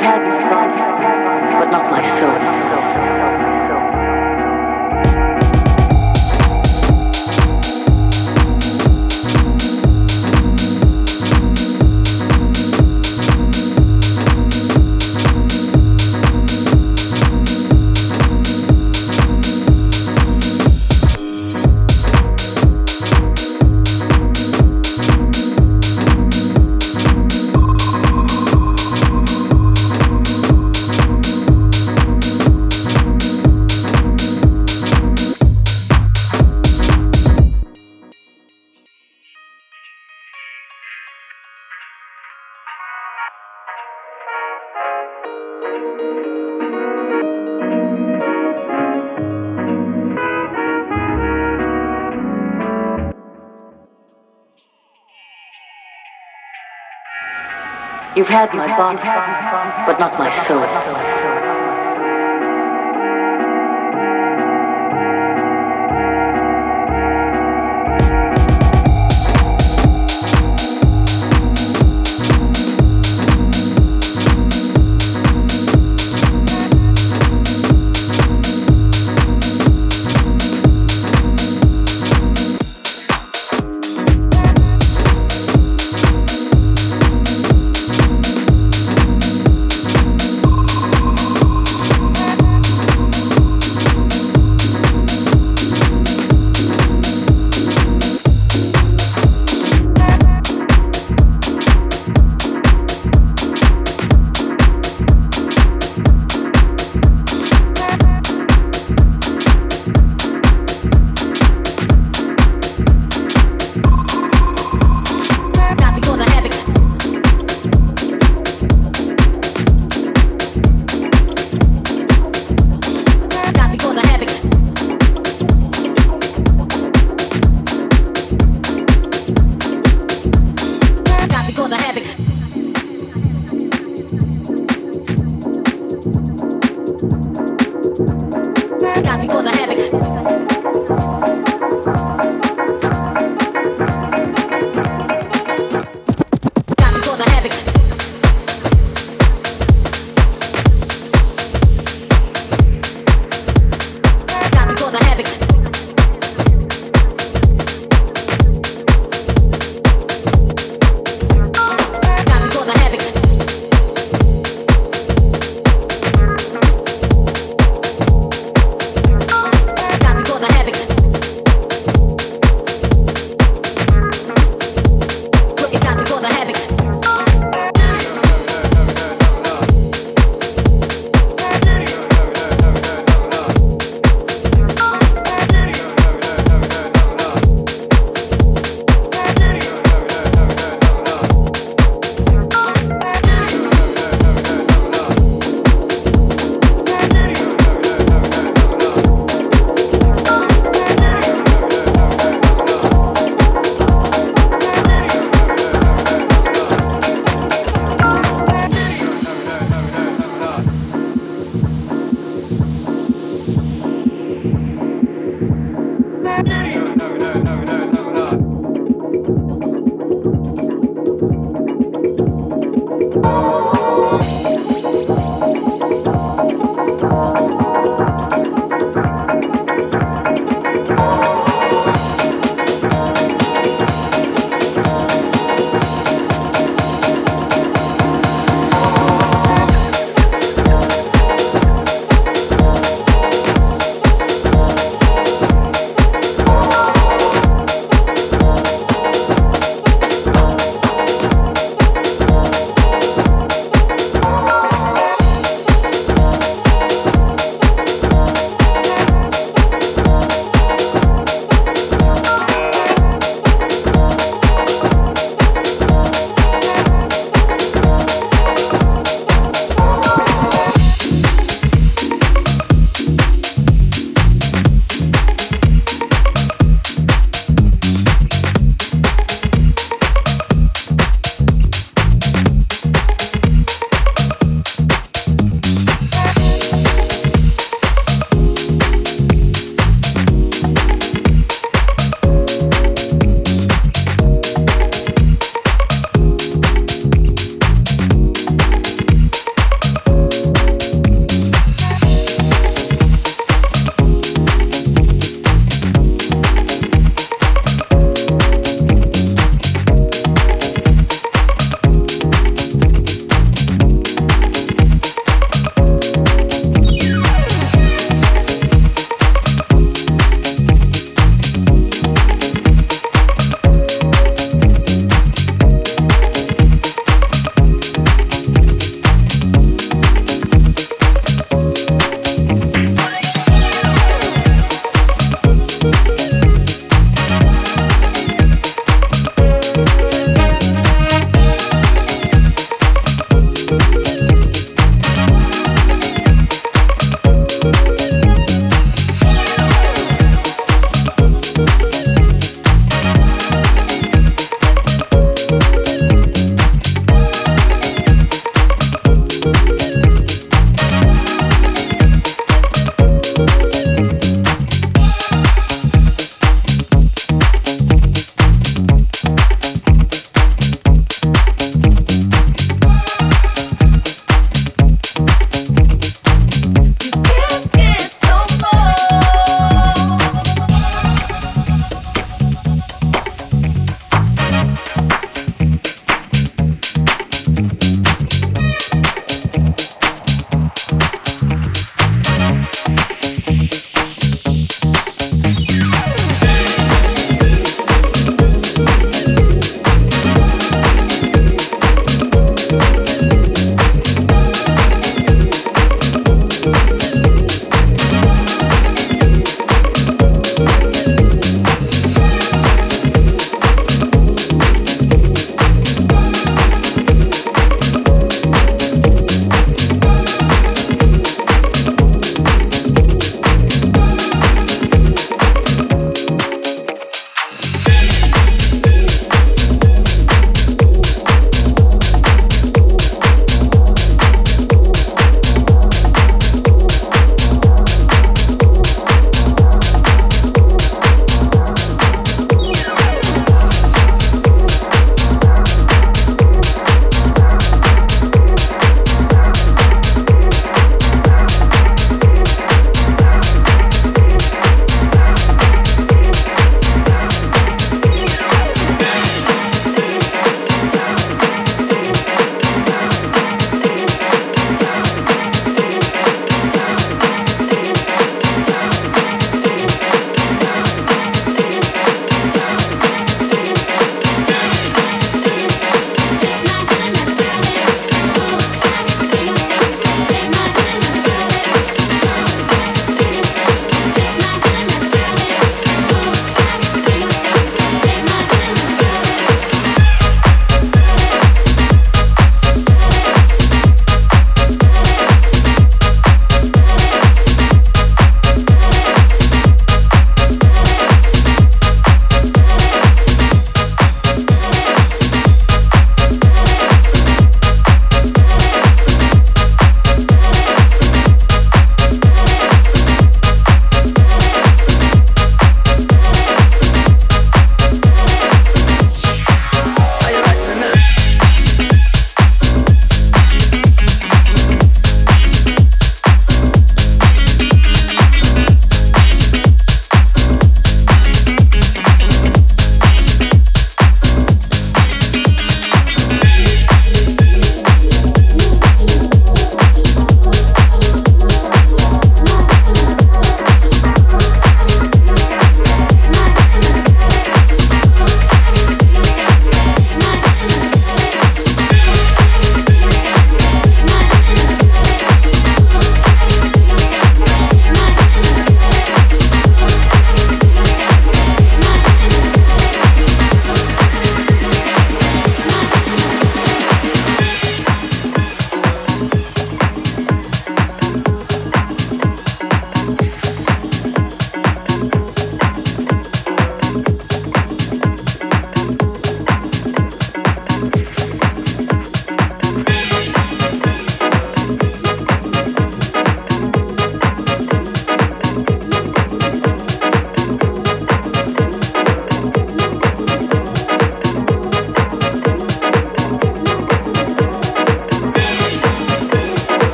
had body, but not my soul. You've had my body, but not my soul.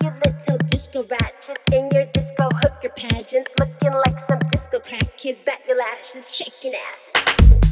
all you little disco ratchets in your disco hooker pageants, looking like some disco crack kids, back your lashes, shaking asses.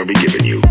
shall be given you.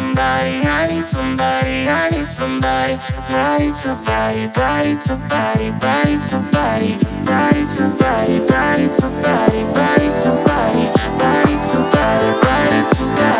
somebody, I need somebody, I need somebody. Body to body, body to body, body to body, body to body, body to body, body to body, body to body, body to body.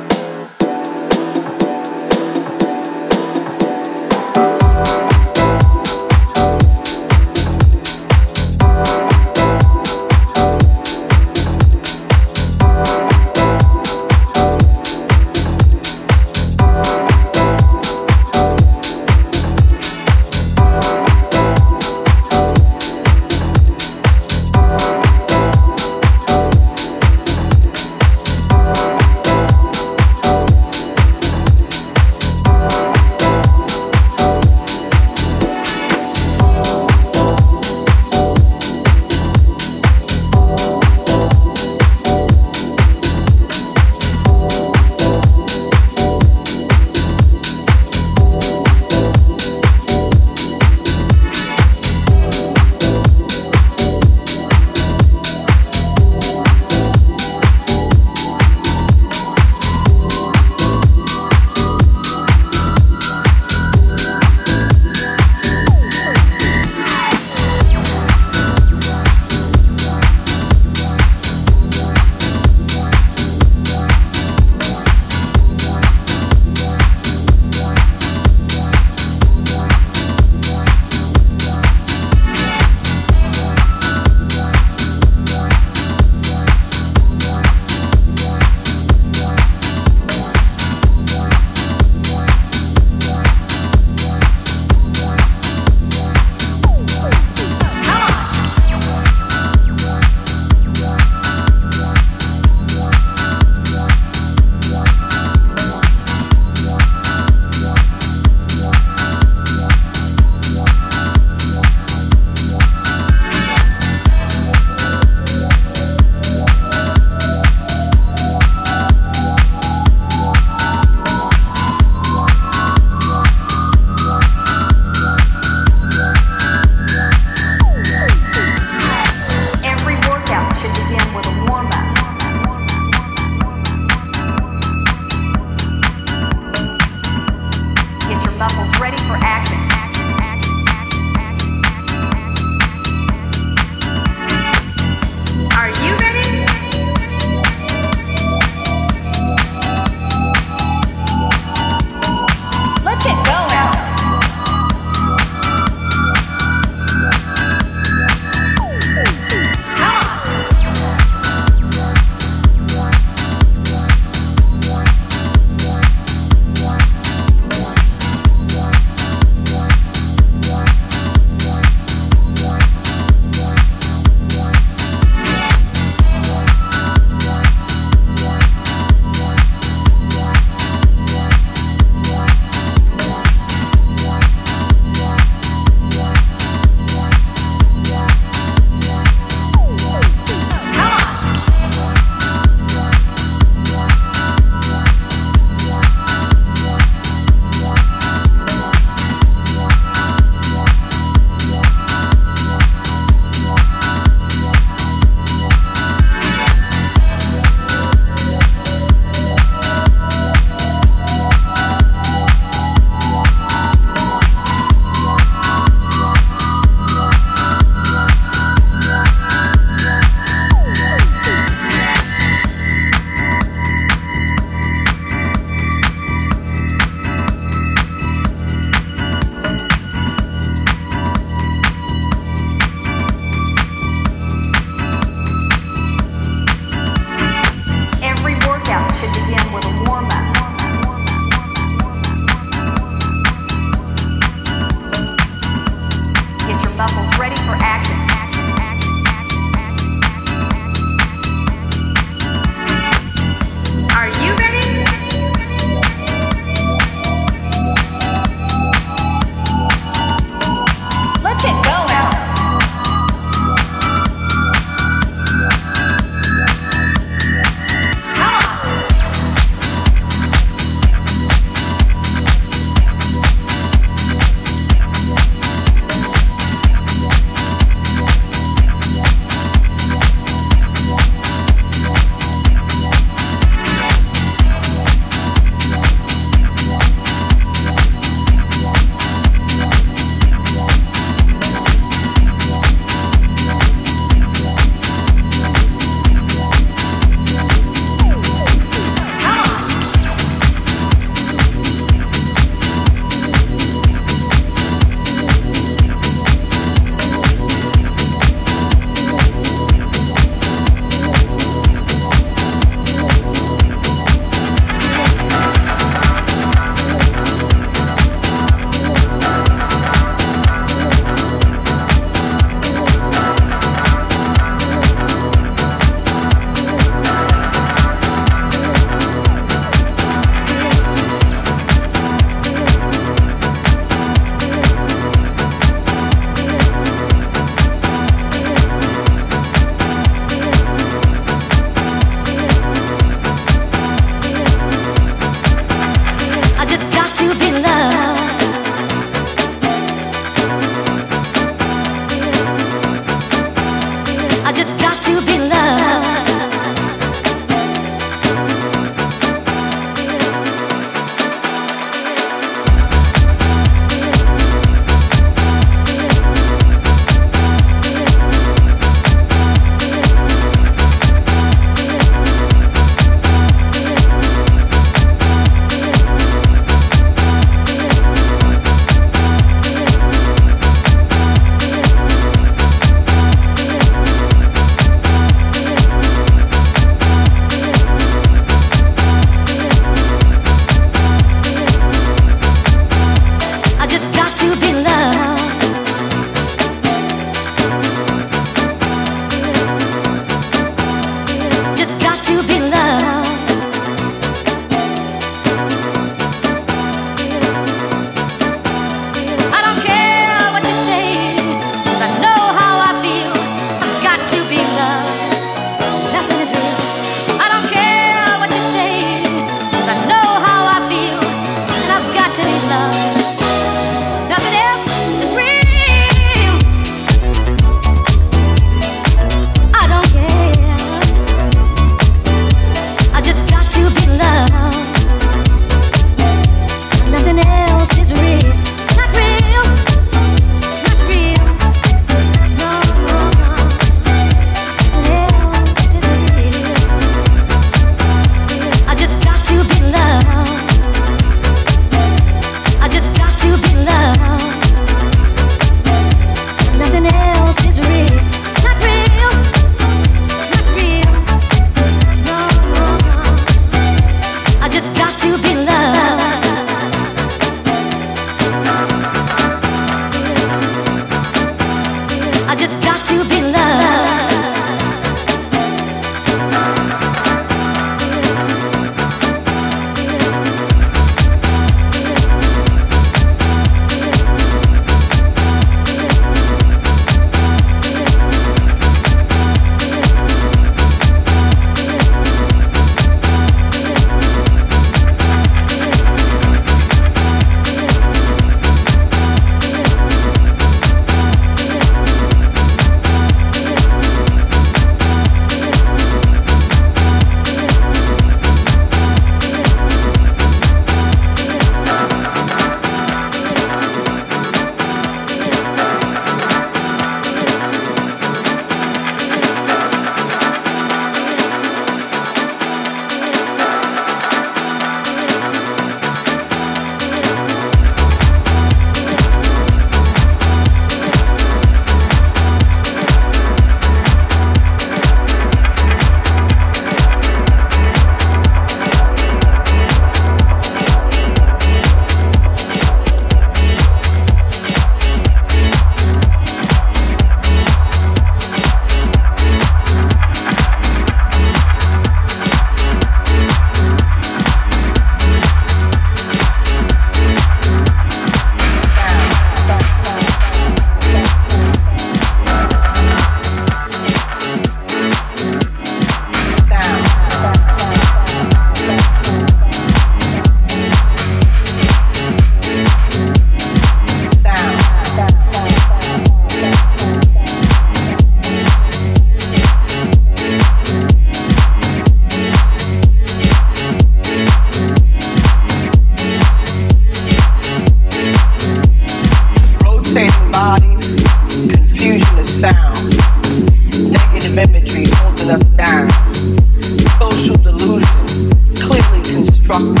Social delusion, clearly constructed.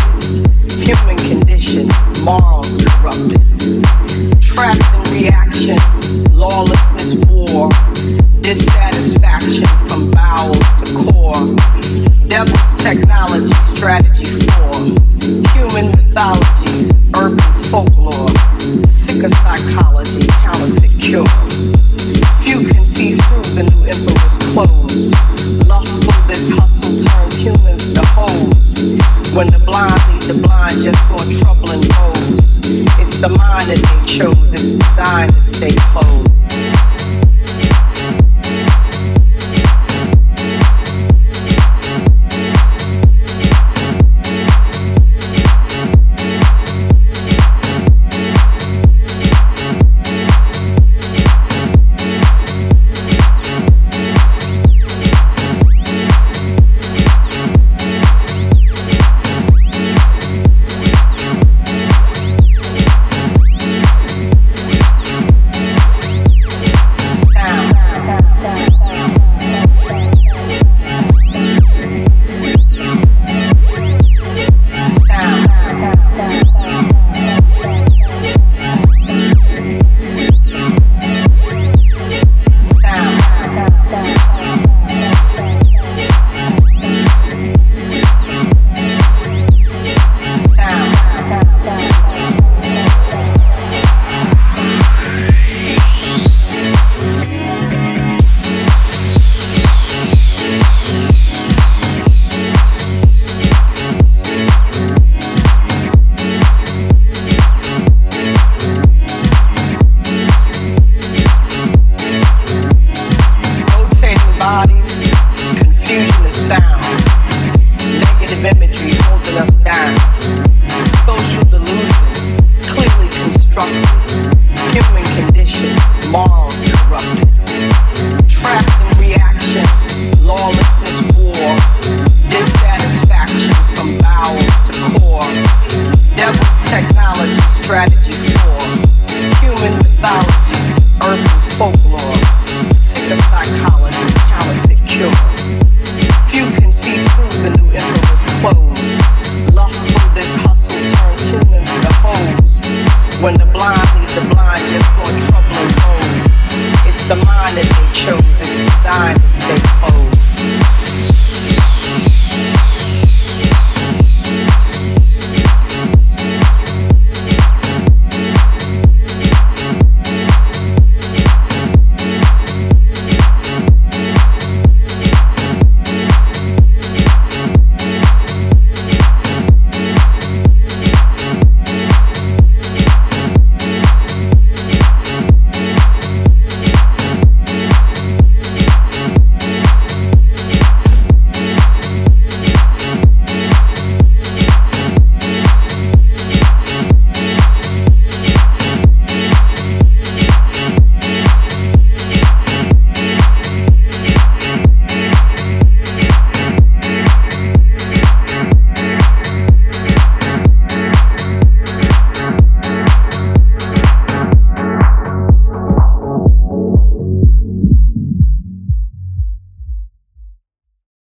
Human condition, morals corrupted.